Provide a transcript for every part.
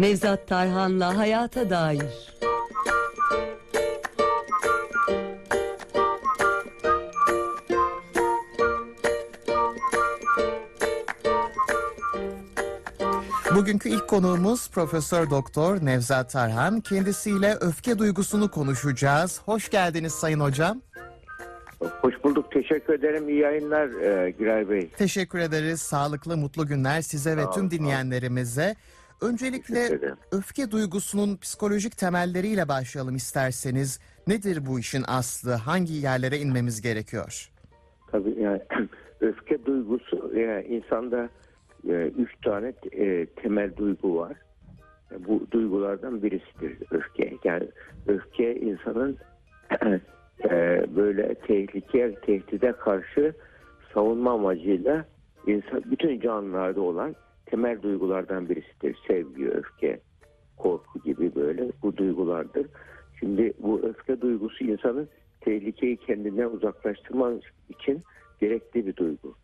Nevzat Tarhan'la Hayata Dair Bugünkü ilk konuğumuz Profesör Doktor Nevzat Tarhan. Kendisiyle öfke duygusunu konuşacağız. Hoş geldiniz Sayın Hocam. Hoş bulduk. Teşekkür ederim. İyi yayınlar e, Güray Bey. Teşekkür ederiz. Sağlıklı, mutlu günler size ve tüm dinleyenlerimize. Öncelikle öfke duygusunun psikolojik temelleriyle başlayalım isterseniz. Nedir bu işin aslı? Hangi yerlere inmemiz gerekiyor? Tabii yani öfke duygusu yani insanda e, üç tane e, temel duygu var. E, Bu duygulardan birisidir öfke. Yani öfke insanın e, böyle tehlike, tehdide karşı savunma amacıyla insan bütün canlılarda olan temel duygulardan birisidir. Sevgi, öfke, korku gibi böyle bu duygulardır. Şimdi bu öfke duygusu insanın tehlikeyi kendinden uzaklaştırmak için gerekli bir duygu.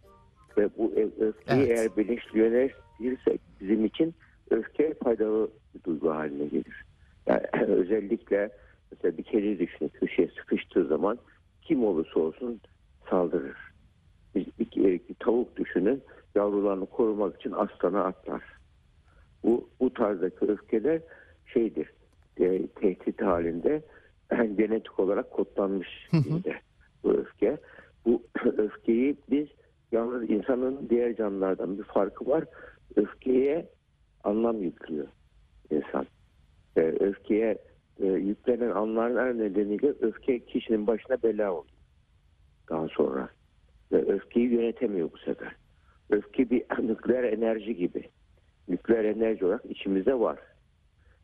Ve bu ö- öfkeyi Evet. eğer bilinçli yönetirsek bizim için öfke faydalı bir duygu haline gelir. Yani özellikle mesela bir kedi düşünün köşeye sıkıştığı zaman kim olursa olsun saldırır. Bir, bir, bir tavuk düşünün yavrularını korumak için aslana atlar. Bu, bu tarzdaki öfkeler şeydir e, tehdit halinde genetik olarak kodlanmış bizde bu öfke. Bu öfkeyi biz yalnız insanın diğer canlılardan bir farkı var. Öfkeye anlam yüklüyor insan. E, öfkeye e, yüklenen anlamlar nedeniyle öfke kişinin başına bela oluyor. Daha sonra. Ve öfkeyi yönetemiyor bu sefer. Öfke bir nükleer enerji gibi. Nükleer enerji olarak içimizde var.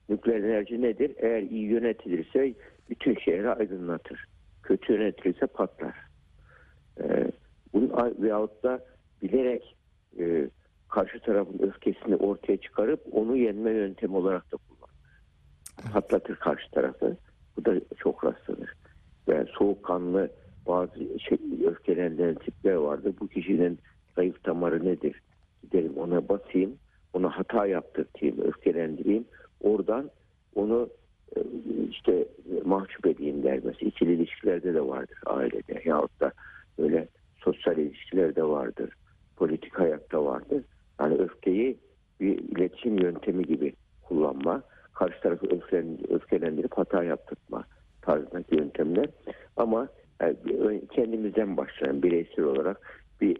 Nükleer enerji nedir? Eğer iyi yönetilirse bütün şehri aydınlatır. Kötü yönetilirse patlar. Ee, bunun a- veyahut da bilerek e, karşı tarafın öfkesini ortaya çıkarıp onu yenme yöntemi olarak da kullanır. Patlatır karşı tarafı. Bu da çok rastlanır. Yani soğukkanlı bazı şey, öfkelenen tipler vardır. Bu kişinin zayıf damarı nedir? Gidelim ona basayım, ona hata yaptırtayım, öfkelendireyim. Oradan onu e, işte e, mahcup edeyim der. Mesela ikili ilişkilerde de vardır ailede. Yahut da böyle sosyal ilişkilerde vardır. Politik hayatta vardır. Yani öfkeyi bir iletişim yöntemi gibi kullanma. Karşı tarafı öfkelen- öfkelendirip hata yaptırtma tarzındaki yöntemler. Ama bir- kendimizden başlayan bireysel olarak bir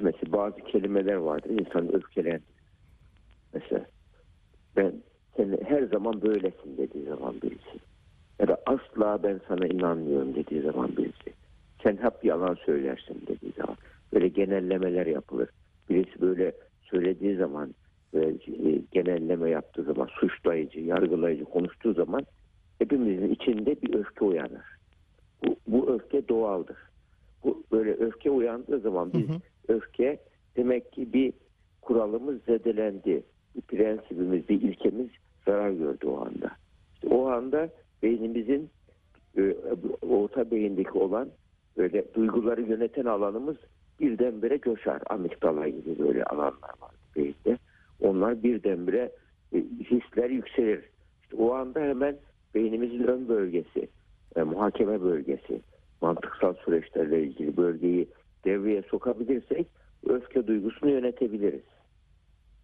mesela bazı kelimeler vardır insanı öfkelendirir. Mesela ben sen her zaman böylesin dediği zaman birisi. Ya da asla ben sana inanmıyorum dediği zaman birisi. Sen hep yalan söylersin dediği zaman. Böyle genellemeler yapılır. Birisi böyle söylediği zaman böyle e, genelleme yaptığı zaman suçlayıcı, yargılayıcı konuştuğu zaman hepimizin içinde bir öfke uyanır. Bu, bu öfke doğaldır. Bu böyle öfke uyandığı zaman biz öfke demek ki bir kuralımız zedelendi. Bir prensibimiz, bir ilkemiz zarar gördü o anda. İşte o anda beynimizin e, orta beyindeki olan böyle duyguları yöneten alanımız birdenbire coşar. Amigdala gibi böyle alanlar var beyinde. Onlar birdenbire e, hisler yükselir. İşte o anda hemen beynimizin ön bölgesi, e, muhakeme bölgesi, mantıksal süreçlerle ilgili bölgeyi devreye sokabilirsek öfke duygusunu yönetebiliriz.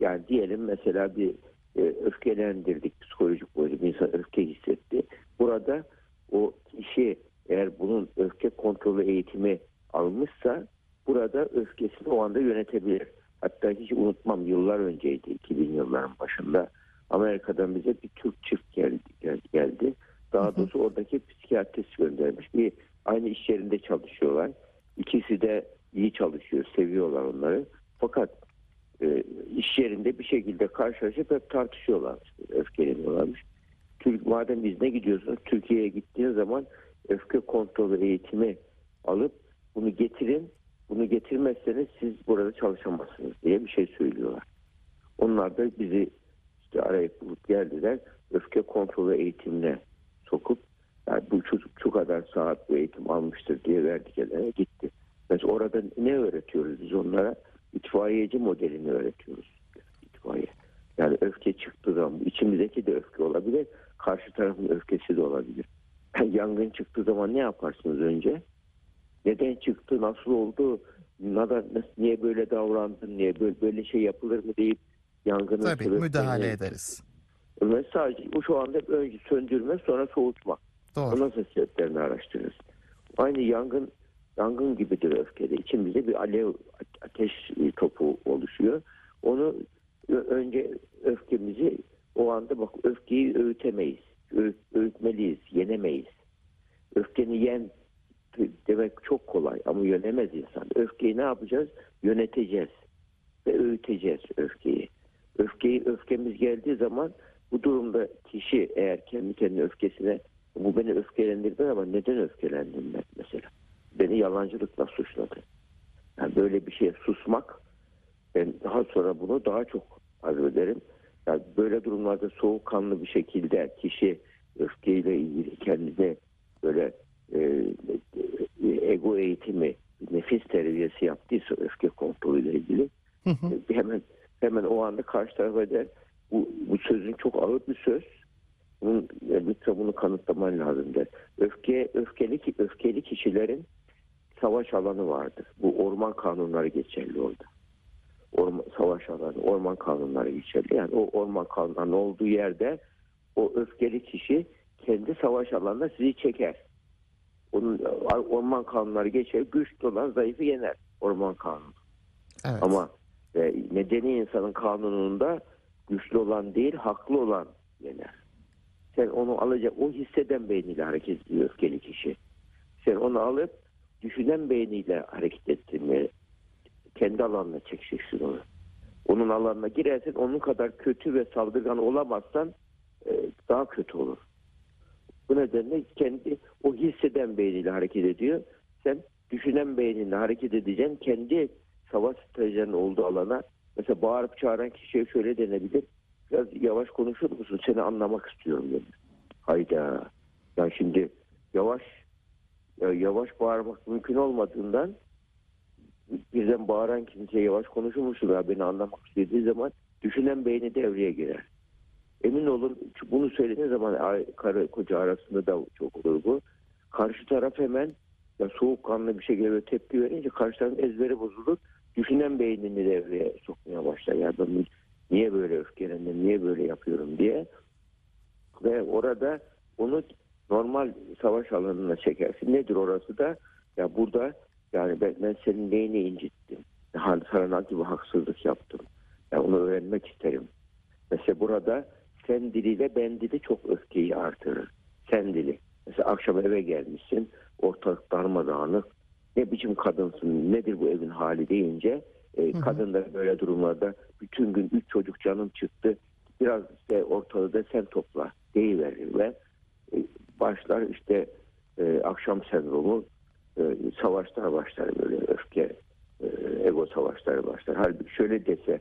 Yani diyelim mesela bir e, öfkelendirdik psikolojik boyutta bir insan öfke hissetti. Burada o kişi eğer bunun öfke kontrolü eğitimi almışsa burada öfkesini o anda yönetebilir. Hatta hiç unutmam yıllar önceydi 2000 yılların başında Amerika'dan bize bir Türk çift geldi. gel- geldi. Daha doğrusu oradaki psikiyatrist göndermiş. Bir aynı iş yerinde çalışıyorlar. İkisi de iyi çalışıyor, seviyorlar onları. Fakat e, iş yerinde bir şekilde karşılaşıp hep tartışıyorlarmış, öfkeleniyorlarmış. Türk, madem biz ne gidiyorsunuz, Türkiye'ye gittiğiniz zaman öfke kontrolü eğitimi alıp bunu getirin, bunu getirmezseniz siz burada çalışamazsınız diye bir şey söylüyorlar. Onlar da bizi işte arayıp bulup geldiler, öfke kontrolü eğitimine sokup yani bu çocuk şu kadar saat bu eğitim almıştır diye verdik elene gitti. Mesela orada ne öğretiyoruz biz onlara? İtfaiyeci modelini öğretiyoruz. İtfaiye. Yani öfke çıktığı zaman içimizdeki de öfke olabilir. Karşı tarafın öfkesi de olabilir. Yangın çıktığı zaman ne yaparsınız önce? Neden çıktı, nasıl oldu, neden, niye böyle davrandın, niye böyle, böyle şey yapılır mı deyip yangının Tabii müdahale ederiz. Ve sadece bu şu anda önce söndürme sonra soğutma. Doğru. Nasıl sebeplerini araştırırız. Aynı yangın yangın gibidir öfkede. İçimizde bir alev ateş topu oluşuyor. Onu ö- önce öfkemizi o anda bak öfkeyi öğütemeyiz. Ö- öğütmeliyiz, yenemeyiz. Öfkeni yen demek çok kolay ama yönemez insan. Öfkeyi ne yapacağız? Yöneteceğiz ve öğüteceğiz öfkeyi. Öfkeyi öfkemiz geldiği zaman bu durumda kişi eğer kendi kendine öfkesine bu beni öfkelendirdi ama neden öfkelendim ben mesela? Beni yalancılıkla suçladı. Yani böyle bir şeye susmak ben daha sonra bunu daha çok arzu ederim. Yani böyle durumlarda soğukkanlı bir şekilde kişi öfkeyle ilgili kendine böyle e, e, ego eğitimi, nefis terbiyesi yaptıysa öfke kontrolüyle ilgili Hı hı. hemen hemen o anda karşı tarafa der bu, bu sözün çok ağır bir söz. Bunun, e, lütfen bunu kanıtlaman lazım der. Öfke, öfkeli, öfkeli kişilerin savaş alanı vardır. Bu orman kanunları geçerli orada. Orman, savaş alanı, orman kanunları geçerli. Yani o orman kanunlarının olduğu yerde o öfkeli kişi kendi savaş alanına sizi çeker. Onun e, orman kanunları geçer, güçlü olan zayıfı yener. Orman kanunu. Evet. Ama e, medeni insanın kanununda güçlü olan değil, haklı olan yener. Sen onu alacak, o hisseden beyniyle hareket ediyor öfkeli kişi. Sen onu alıp düşünen beyniyle hareket ettirmeye, kendi alanına çekeceksin onu. Onun alanına girersen onun kadar kötü ve saldırgan olamazsan e, daha kötü olur. Bu nedenle kendi o hisseden beyniyle hareket ediyor. Sen düşünen beyninle hareket edeceksin. Kendi savaş stratejilerinin olduğu alana mesela bağırıp çağıran kişiye şöyle denebilir. Biraz yavaş konuşur musun? Seni anlamak istiyorum dedi. Hayda. Ya şimdi yavaş ya yavaş bağırmak mümkün olmadığından birden bağıran kimseye yavaş konuşur musun? Ya beni anlamak istediği zaman düşünen beyni devreye girer. Emin olun bunu söylediğin zaman karı koca arasında da çok olur bu. Karşı taraf hemen ya soğukkanlı bir şekilde tepki verince karşı tarafın ezberi bozulur. Düşünen beynini devreye sokmaya başlar. Ya ben niye böyle öfkelendim, niye böyle yapıyorum diye. Ve orada onu normal savaş alanına çekersin. Nedir orası da? Ya burada yani ben, ben senin neyini incittim? Sana ne gibi haksızlık yaptım? Ya onu öğrenmek isterim. Mesela burada sen diliyle ben dili çok öfkeyi artırır. Sen dili. Mesela akşam eve gelmişsin, ortalık darmadağınık. Ne biçim kadınsın, nedir bu evin hali deyince e, kadın da böyle durumlarda bütün gün üç çocuk canım çıktı. Biraz işte ortalığı da sen topla deyiverir ve e, başlar işte e, akşam sendromu e, savaşlar başlar böyle öfke e, ego savaşları başlar. Halbuki şöyle dese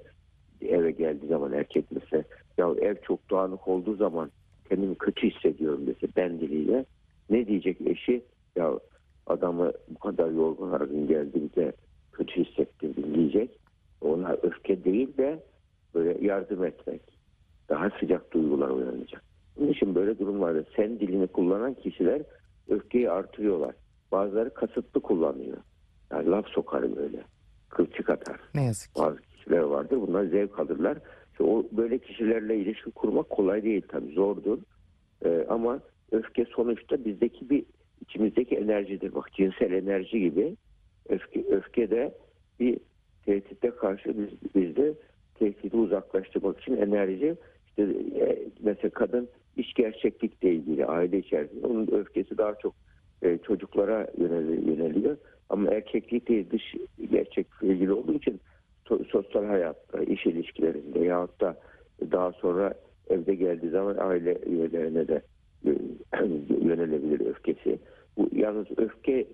eve geldiği zaman erkek mesela ya ev çok dağınık olduğu zaman kendimi kötü hissediyorum dese ben diliyle ne diyecek eşi ya adamı bu kadar yorgun argın geldi bize kötü hissettirdin diyecek. Ona öfke değil de böyle yardım etmek. Daha sıcak duygular uyanacak. Bunun için böyle durumlarda sen dilini kullanan kişiler öfkeyi artırıyorlar. Bazıları kasıtlı kullanıyor. Yani laf sokar böyle. Kılçık atar. Ne yazık ki. Bazı kişiler vardır. Bunlar zevk alırlar. İşte o böyle kişilerle ilişki kurmak kolay değil tabii zordur. Ee, ama öfke sonuçta bizdeki bir içimizdeki enerjidir. Bak cinsel enerji gibi öfke, öfke de bir tehditte karşı biz, bizde tehdidi uzaklaştırmak için enerji işte e, mesela kadın iş gerçeklikle ilgili aile içerisinde onun öfkesi daha çok e, çocuklara yöneliyor. Ama erkeklik değil dış gerçeklikle ilgili olduğu için so- sosyal hayatta, iş ilişkilerinde yahut da daha sonra evde geldiği zaman aile üyelerine de e, yönelebilir öfkesi. Bu yalnız öfke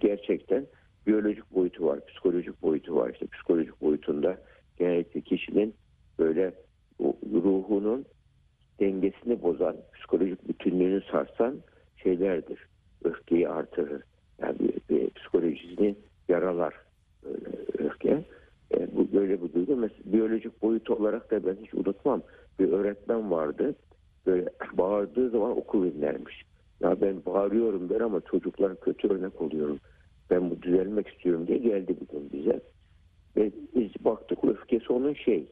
gerçekten biyolojik boyutu var, psikolojik boyutu var. İşte psikolojik boyutunda genellikle kişinin böyle ruhunun dengesini bozan, psikolojik bütünlüğünü sarsan şeylerdir. Öfkeyi artırır. Yani bir psikolojisini yaralar böyle öfke. E, bu böyle bir duygu. Mesela biyolojik boyutu olarak da ben hiç unutmam. Bir öğretmen vardı. Böyle bağırdığı zaman okul inlermiş. Ya ben bağırıyorum ben ama çocuklara kötü örnek oluyorum. Ben bu düzelmek istiyorum diye geldi bir gün bize. Ve biz baktık öfkesi onun şey.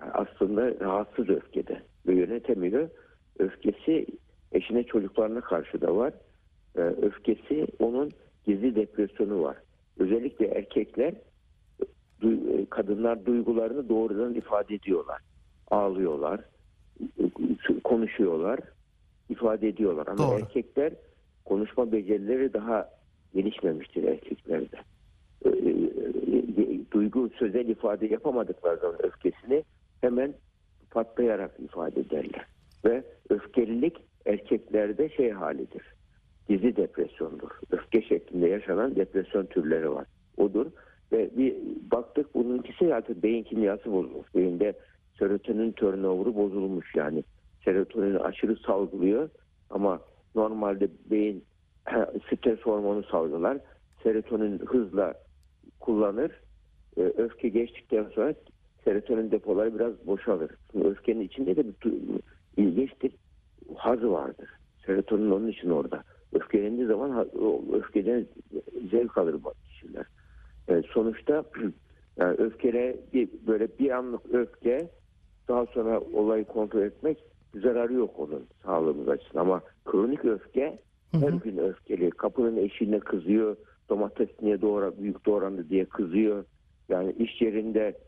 yani aslında rahatsız öfkede ve yönetemiyor. Öfkesi eşine çocuklarına karşı da var. Ee, öfkesi onun gizli depresyonu var. Özellikle erkekler du- e, kadınlar duygularını doğrudan ifade ediyorlar. Ağlıyorlar, konuşuyorlar, ifade ediyorlar. Ama Doğru. erkekler konuşma becerileri daha gelişmemiştir erkeklerde. E, e, Duygu sözel ifade yapamadıkları zaman öfkesini hemen patlayarak ifade ederler. Ve öfkelilik erkeklerde şey halidir. Gizli depresyondur. Öfke şeklinde yaşanan depresyon türleri var. Odur. Ve bir baktık bununkisi artık beyin kimyası bozulmuş. Beyinde serotonin turnover'ı bozulmuş yani. Serotonini aşırı salgılıyor ama normalde beyin stres hormonu salgılar. Serotonin hızla kullanır. Ee, Öfke geçtikten sonra serotonin depoları biraz boşalır. Şimdi öfkenin içinde de bir ilginçtir. Haz vardır. Serotonin onun için orada. Öfkelendiği zaman öfkeden zevk alır bu kişiler. Ee, sonuçta yani öfkele böyle bir anlık öfke daha sonra olayı kontrol etmek zararı yok onun sağlığımız açısından. Ama kronik öfke her gün öfkeli. Kapının eşiğine kızıyor. Domates niye doğra, büyük doğrandı diye kızıyor. Yani iş yerinde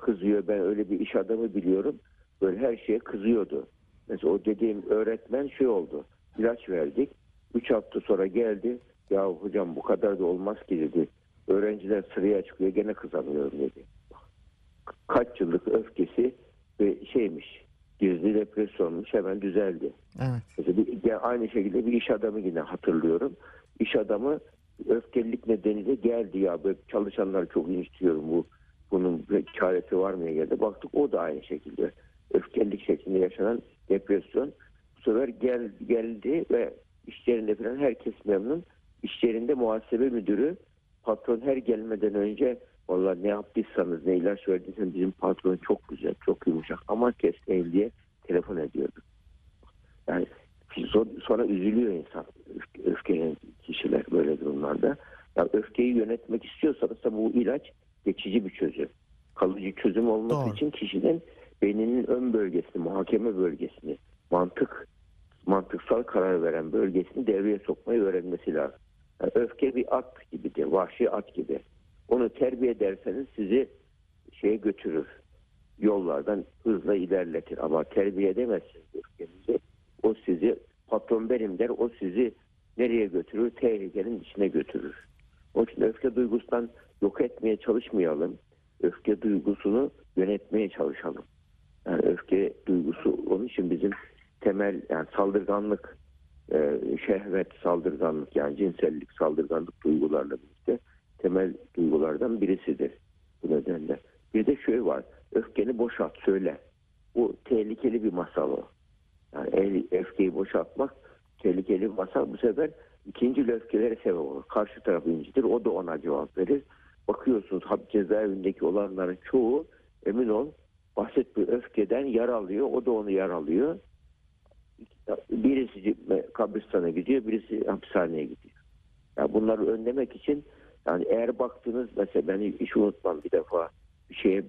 kızıyor. Ben öyle bir iş adamı biliyorum. Böyle her şeye kızıyordu. Mesela o dediğim öğretmen şey oldu. İlaç verdik. Üç hafta sonra geldi. Ya hocam bu kadar da olmaz ki dedi. Öğrenciler sıraya çıkıyor gene kızamıyorum dedi. Kaç yıllık öfkesi ve şeymiş gizli depresyonmuş hemen düzeldi. Evet. Ya aynı şekilde bir iş adamı yine hatırlıyorum. İş adamı öfkelilik nedeniyle geldi ya böyle çalışanlar çok istiyorum bu bunun çaresi var mı geldi. Baktık o da aynı şekilde öfkelilik şeklinde yaşanan depresyon. Bu sefer gel, geldi ve iş yerinde falan herkes memnun. İş yerinde muhasebe müdürü patron her gelmeden önce Valla ne yaptıysanız ne ilaç verdiyseniz bizim patron çok güzel, çok yumuşak ama kesmeyin diye telefon ediyordu. Yani sonra üzülüyor insan öfke- kişiler böyle durumlarda. Ya öfkeyi yönetmek istiyorsanız da bu ilaç geçici bir çözüm. Kalıcı çözüm olması Doğru. için kişinin beyninin ön bölgesini, muhakeme bölgesini, mantık, mantıksal karar veren bölgesini devreye sokmayı öğrenmesi lazım. Yani öfke bir at gibidir, vahşi at gibi. Onu terbiye ederseniz sizi şeye götürür. Yollardan hızla ilerletir. Ama terbiye edemezsiniz. O sizi patron benim der. O sizi nereye götürür? Tehlikenin içine götürür. Onun için öfke duygusundan yok etmeye çalışmayalım. Öfke duygusunu yönetmeye çalışalım. Yani öfke duygusu onun için bizim temel yani saldırganlık, e, şehvet, saldırganlık yani cinsellik, saldırganlık duygularla birlikte temel duygulardan birisidir bu nedenle. Bir de şöyle var. Öfkeni boşalt, söyle. Bu tehlikeli bir masal o. Yani el, öfkeyi boşaltmak tehlikeli bir masal. Bu sefer ikinci öfkelere sebep olur. Karşı taraf incidir. O da ona cevap verir. Bakıyorsunuz hap cezaevindeki olanların çoğu emin ol bahsettiği öfkeden yaralıyor. O da onu yaralıyor. Birisi kabristana gidiyor, birisi hapishaneye gidiyor. Yani bunları önlemek için yani eğer baktınız mesela ben hiç unutmam bir defa bir şeye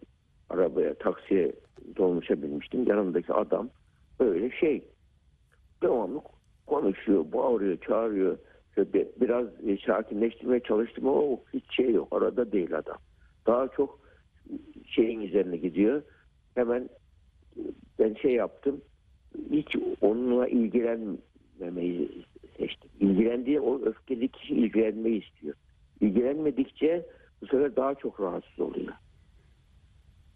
arabaya taksiye dolmuşa binmiştim. Yanımdaki adam böyle şey devamlı konuşuyor, bağırıyor, çağırıyor. Biraz e, sakinleştirmeye çalıştım ama o hiç şey yok. Arada değil adam. Daha çok şeyin üzerine gidiyor. Hemen e, ben şey yaptım. Hiç onunla ilgilenmemeyi seçtim. İlgilendiği o öfkeli kişi ilgilenmeyi istiyor. İlgilenmedikçe bu sefer daha çok rahatsız oluyor.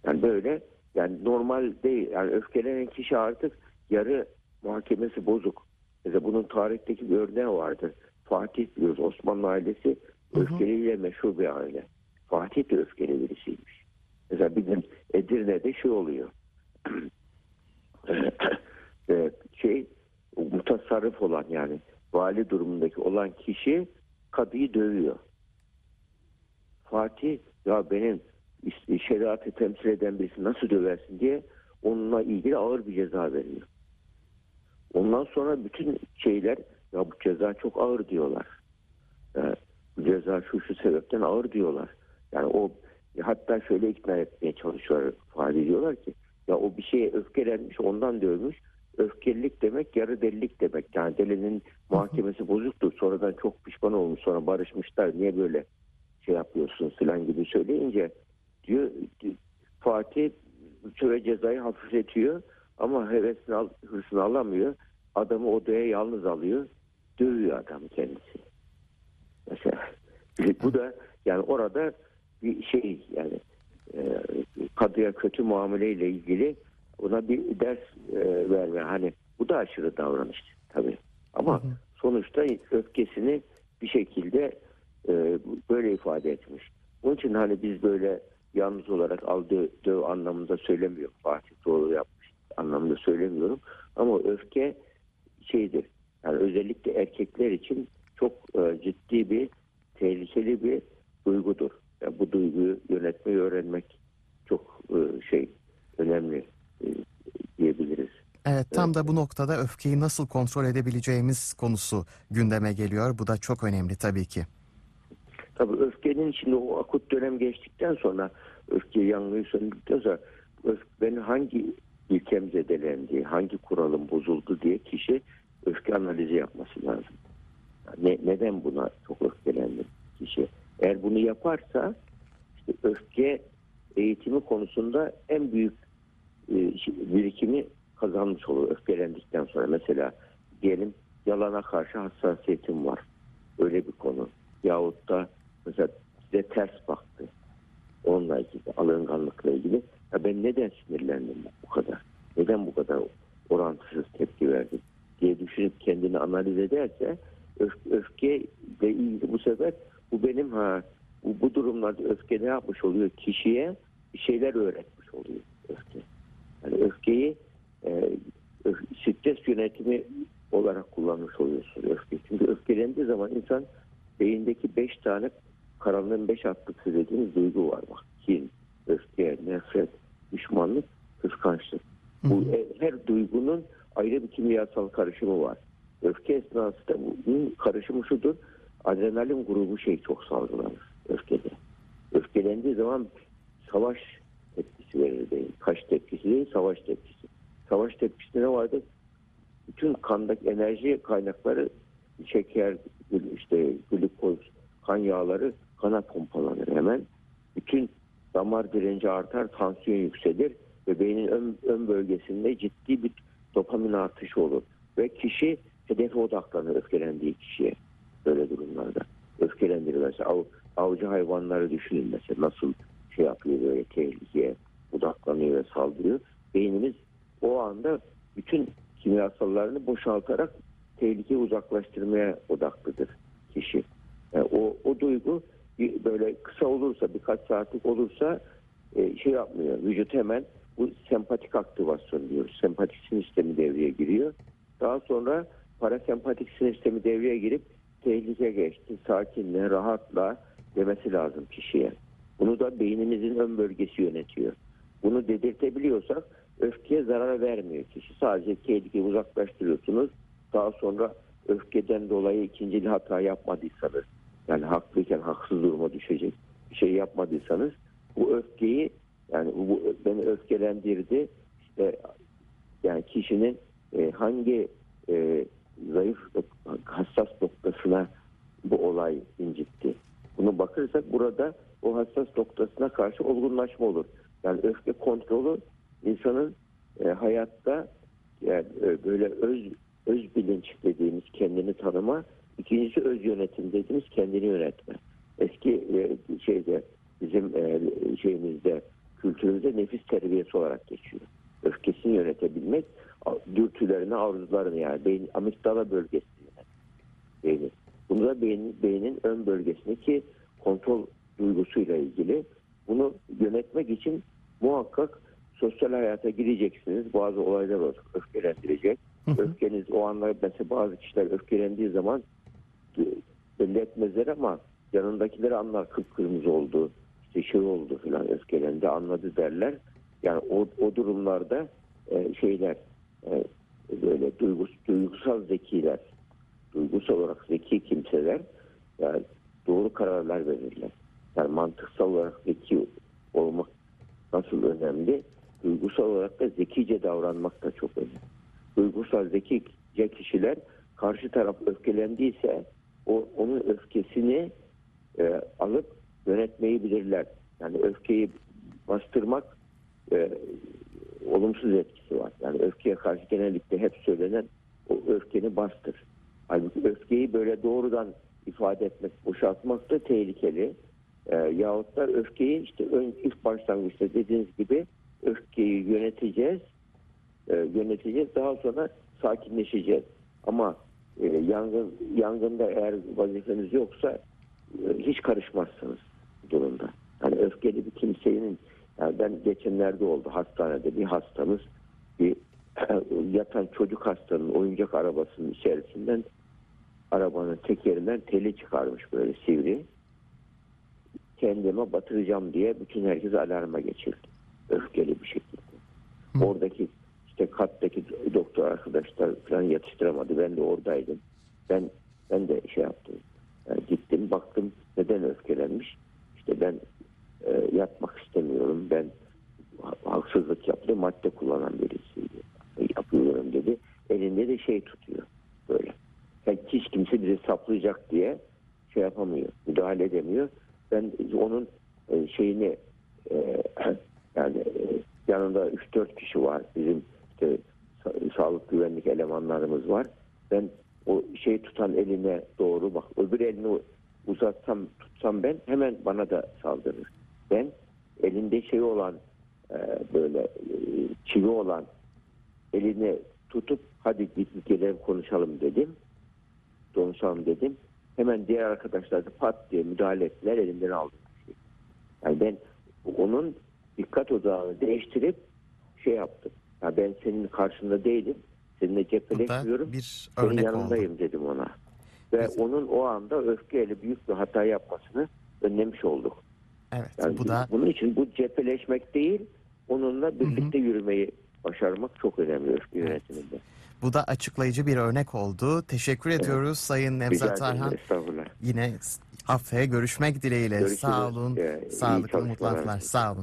Yani böyle yani normal değil. Yani öfkelenen kişi artık yarı muhakemesi bozuk. Mesela bunun tarihteki bir örneği vardır. Fatih biliyoruz Osmanlı ailesi öfkeliyle meşhur bir aile. Fatih de öfkeli birisiymiş. Mesela bizim Edirne'de şey oluyor. Ee, şey mutasarrıf olan yani vali durumundaki olan kişi kadıyı dövüyor. Fatih ya benim şeriatı temsil eden birisi nasıl döversin diye onunla ilgili ağır bir ceza veriyor. Ondan sonra bütün şeyler ya bu ceza çok ağır diyorlar. Ee, bu ceza şu şu sebepten ağır diyorlar. Yani o hatta şöyle ikna etmeye çalışıyorlar. ifade ediyorlar ki ya o bir şeye öfkelenmiş ondan dövmüş. Öfkelilik demek yarı delilik demek. Yani delinin muhakemesi bozuktur. Sonradan çok pişman olmuş. Sonra barışmışlar. Niye böyle şey yapıyorsun filan gibi söyleyince diyor Fatih süre cezayı hafifletiyor ama hevesini al, hırsını alamıyor. Adamı odaya yalnız alıyor. Dövüyor adam kendisi. Mesela bu da yani orada bir şey yani e, kadıya kötü muameleyle ilgili ona bir ders e, verme. Hani bu da aşırı davranış tabii. Ama sonuçta öfkesini bir şekilde e, böyle ifade etmiş. Onun için hani biz böyle yalnız olarak aldığı döv anlamında söylemiyorum. Fatih doğru yapmış anlamında söylemiyorum. Ama öfke şeydir. Yani özellikle erkekler için çok e, ciddi bir tehlikeli bir duygudur. Yani bu duyguyu yönetmeyi öğrenmek çok e, şey önemli e, diyebiliriz. Evet tam da bu noktada öfkeyi nasıl kontrol edebileceğimiz konusu gündeme geliyor. Bu da çok önemli tabii ki. Tabii öfkenin içinde o akut dönem geçtikten sonra öfke yangını söndükten sonra öfkenin hangi ilkem zedelendi, hangi kuralın bozuldu diye kişi öfke analizi yapması lazım. Ne, neden buna çok öfkelendi kişi? Eğer bunu yaparsa işte öfke eğitimi konusunda en büyük e, birikimi kazanmış olur öfkelendikten sonra. Mesela diyelim yalana karşı hassasiyetim var. Öyle bir konu. Yahut da mesela size ters baktı. Onunla ilgili, alınganlıkla ilgili. Ya ben neden sinirlendim bu kadar? Neden bu kadar orantısız tepki verdim? diye düşünüp kendini analiz ederse öf, öfkeyle ilgili bu sefer bu benim ha bu, bu durumlarda öfke ne yapmış oluyor? Kişiye bir şeyler öğretmiş oluyor öfke. Yani öfkeyi e, öf, stres yönetimi olarak kullanmış oluyorsun öfke. Çünkü öfkelendiği zaman insan beyindeki beş tane karanlığın beş atlısı dediğimiz duygu var bak. Nefret, düşmanlık, kıskançlık. Bu e, her duygunun ayrı bir kimyasal karışımı var. Öfke esnasında bunun karışımı şudur. Adrenalin grubu şey çok salgılanır öfkede. Öfkelendiği zaman savaş tepkisi verir beyin. Kaç tepkisi değil, savaş tepkisi. Savaş tepkisinde ne vardır? Bütün kandaki enerji kaynakları şeker, işte glikoz, kan yağları kana pompalanır hemen. Bütün damar direnci artar, tansiyon yükselir ve beynin ön, ön bölgesinde ciddi bir dopamin artışı olur. Ve kişi hedefe odaklanır öfkelendiği kişiye böyle durumlarda. Öfkelendirir mesela av, avcı hayvanları düşünün mesela nasıl şey yapıyor böyle tehlikeye odaklanıyor ve saldırıyor. Beynimiz o anda bütün kimyasallarını boşaltarak tehlikeyi uzaklaştırmaya odaklıdır kişi. Yani o, o duygu böyle kısa olursa birkaç saatlik olursa e, şey yapmıyor. Vücut hemen bu sempatik aktivasyon diyoruz. Sempatik sinir sistemi devreye giriyor. Daha sonra parasempatik sinir sistemi devreye girip tehlike geçti, sakinle, rahatla demesi lazım kişiye. Bunu da beynimizin ön bölgesi yönetiyor. Bunu dedirtebiliyorsak öfkeye zarar vermiyor kişi. Sadece tehlikeyi uzaklaştırıyorsunuz. Daha sonra öfkeden dolayı ikinci hata yapmadıysanız yani haklıyken haksız duruma düşecek bir şey yapmadıysanız bu öfkeyi yani bu beni öfkelendirdi işte yani kişinin e, hangi e, zayıf hassas noktasına bu olay incitti. Bunu bakırsak burada o hassas noktasına karşı olgunlaşma olur. Yani öfke kontrolü insanın e, hayatta yani e, böyle öz öz bilinç dediğimiz kendini tanıma, ikincisi öz yönetim dediğimiz kendini yönetme. Eski e, şeyde bizim e, şeyimizde kültürümüzde nefis terbiyesi olarak geçiyor. Öfkesini yönetebilmek, dürtülerini, arzularını yani beyin, amigdala bölgesini beynin. Bunu da beyin, beynin ön bölgesindeki kontrol duygusuyla ilgili. Bunu yönetmek için muhakkak sosyal hayata gireceksiniz. Bazı olaylar olacak, öfkelendirecek. Öfkeniz o anlar mesela bazı kişiler öfkelendiği zaman belli etmezler ama yanındakileri anlar kıpkırmızı oldu. işte şey oldu falan öfkelendi anladı derler. Yani o, o durumlarda e, şeyler e, böyle duygus, duygusal zekiler duygusal olarak zeki kimseler yani doğru kararlar verirler. Yani mantıksal olarak zeki olmak nasıl önemli? Duygusal olarak da zekice davranmak da çok önemli. Duygusal zekice kişiler karşı taraf öfkelendiyse o onun öfkesini e, alıp yönetmeyi bilirler. Yani öfkeyi bastırmak e, olumsuz etkisi var. Yani öfkeye karşı genellikle hep söylenen o öfkeni bastır. Halbuki öfkeyi böyle doğrudan ifade etmek, boşaltmak da tehlikeli. E, yahut da öfkeyi işte ön, ilk başlangıçta dediğiniz gibi öfkeyi yöneteceğiz, e, yöneteceğiz. Daha sonra sakinleşeceğiz. Ama e, yangın yangında eğer vazifeniz yoksa e, hiç karışmazsınız durumda. Yani öfkeli bir kimsenin yani ben geçenlerde oldu hastanede bir hastamız bir yatan çocuk hastanın oyuncak arabasının içerisinden arabanın tekerinden teli çıkarmış böyle sivri. Kendime batıracağım diye bütün herkes alarma geçirdi. Öfkeli bir şekilde. Oradaki işte kattaki doktor arkadaşlar falan yatıştıramadı. Ben de oradaydım. Ben ben de şey yaptım. Yani gittim baktım neden öfkelenmiş. İşte ben e, yatmak istemiyorum. Ben ha- haksızlık yaptı. Madde kullanan birisiydi. Yapıyorum dedi. Elinde de şey tutuyor. Böyle. Yani hiç kimse bizi saplayacak diye şey yapamıyor. Müdahale edemiyor. Ben onun e, şeyini e, yani e, yanında 3-4 kişi var. Bizim işte sa- sağlık güvenlik elemanlarımız var. Ben o şey tutan eline doğru bak öbür elini uzatsam tutsam ben hemen bana da saldırır. Ben elinde şey olan e, böyle e, çivi olan elini tutup hadi git gelelim konuşalım dedim. Konuşalım dedim. Hemen diğer arkadaşlar da pat diye müdahale ettiler elinden aldı. Yani ben onun dikkat odağını değiştirip şey yaptım. Ya ben senin karşında değilim. Seninle cepheleşmiyorum. bir Senin örnek oldu. yanındayım dedim ona. Ve Güzel. onun o anda öfkeyle büyük bir hata yapmasını önlemiş olduk. Evet Yani bu da bunun için bu cepheleşmek değil, onunla birlikte yürümeyi başarmak çok önemli öfke yönetiminde. bu da açıklayıcı bir örnek oldu. Teşekkür ediyoruz Sayın Nevzat. Tarhan. Yine haftaya görüşmek dileğiyle. Görüşürüz. Sağ olun. Ee, Sağlıklı mutluluklar. Sağ olun.